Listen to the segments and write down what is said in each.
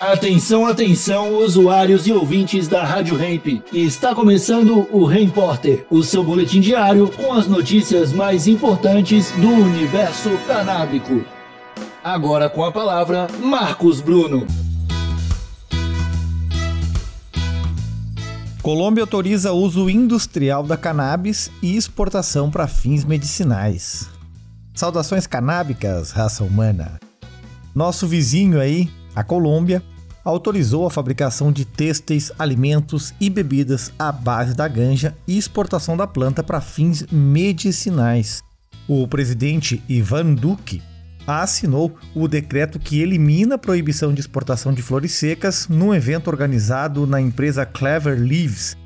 Atenção, atenção, usuários e ouvintes da Rádio Hemp. Está começando o Repórter, o seu boletim diário com as notícias mais importantes do universo canábico. Agora com a palavra, Marcos Bruno. Colômbia autoriza uso industrial da cannabis e exportação para fins medicinais. Saudações canábicas, raça humana. Nosso vizinho aí, a Colômbia, autorizou a fabricação de têxteis, alimentos e bebidas à base da ganja e exportação da planta para fins medicinais. O presidente Ivan Duque assinou o decreto que elimina a proibição de exportação de flores secas num evento organizado na empresa Clever Leaves,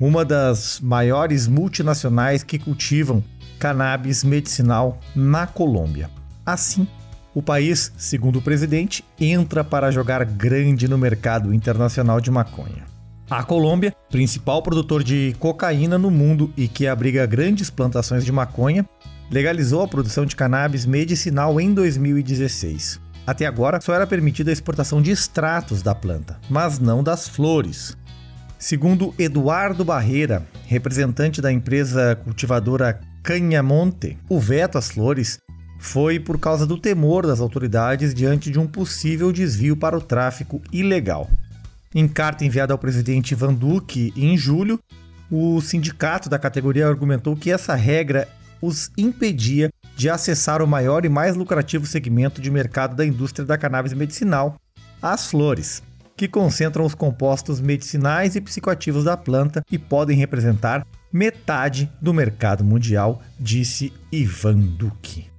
uma das maiores multinacionais que cultivam cannabis medicinal na Colômbia. Assim, o país, segundo o presidente, entra para jogar grande no mercado internacional de maconha. A Colômbia, principal produtor de cocaína no mundo e que abriga grandes plantações de maconha, legalizou a produção de cannabis medicinal em 2016. Até agora, só era permitida a exportação de extratos da planta, mas não das flores. Segundo Eduardo Barreira, representante da empresa cultivadora Canhamonte, o veto às flores foi por causa do temor das autoridades diante de um possível desvio para o tráfico ilegal. Em carta enviada ao presidente Van Duque em julho, o sindicato da categoria argumentou que essa regra os impedia de acessar o maior e mais lucrativo segmento de mercado da indústria da cannabis medicinal, as flores, que concentram os compostos medicinais e psicoativos da planta e podem representar metade do mercado mundial, disse Ivan Duque.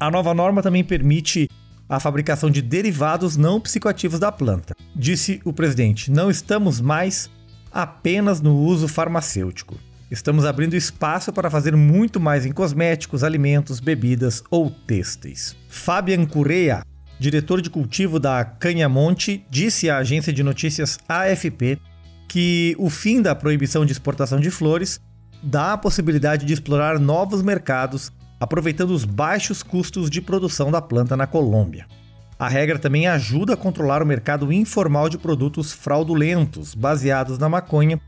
A nova norma também permite a fabricação de derivados não psicoativos da planta. Disse o presidente: não estamos mais apenas no uso farmacêutico. Estamos abrindo espaço para fazer muito mais em cosméticos, alimentos, bebidas ou têxteis. Fabian Correa, diretor de cultivo da Canhamonte, disse à agência de notícias AFP que o fim da proibição de exportação de flores dá a possibilidade de explorar novos mercados aproveitando os baixos custos de produção da planta na Colômbia. A regra também ajuda a controlar o mercado informal de produtos fraudulentos baseados na maconha,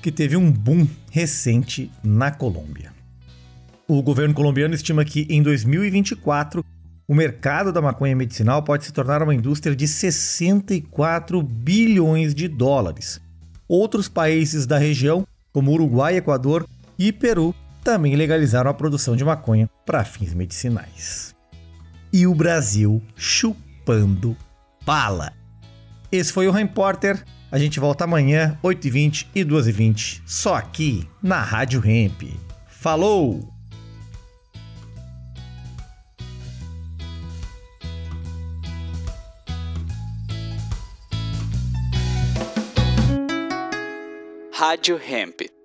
que teve um boom recente na Colômbia. O governo colombiano estima que em 2024 o mercado da maconha medicinal pode se tornar uma indústria de 64 bilhões de dólares. Outros países da região, como Uruguai, Equador e Peru, também legalizaram a produção de maconha para fins medicinais. E o Brasil chupando bala. Esse foi o Repórter. A gente volta amanhã, 8h20 e 2h20, só aqui na Rádio Hemp. Falou! Rádio Hemp.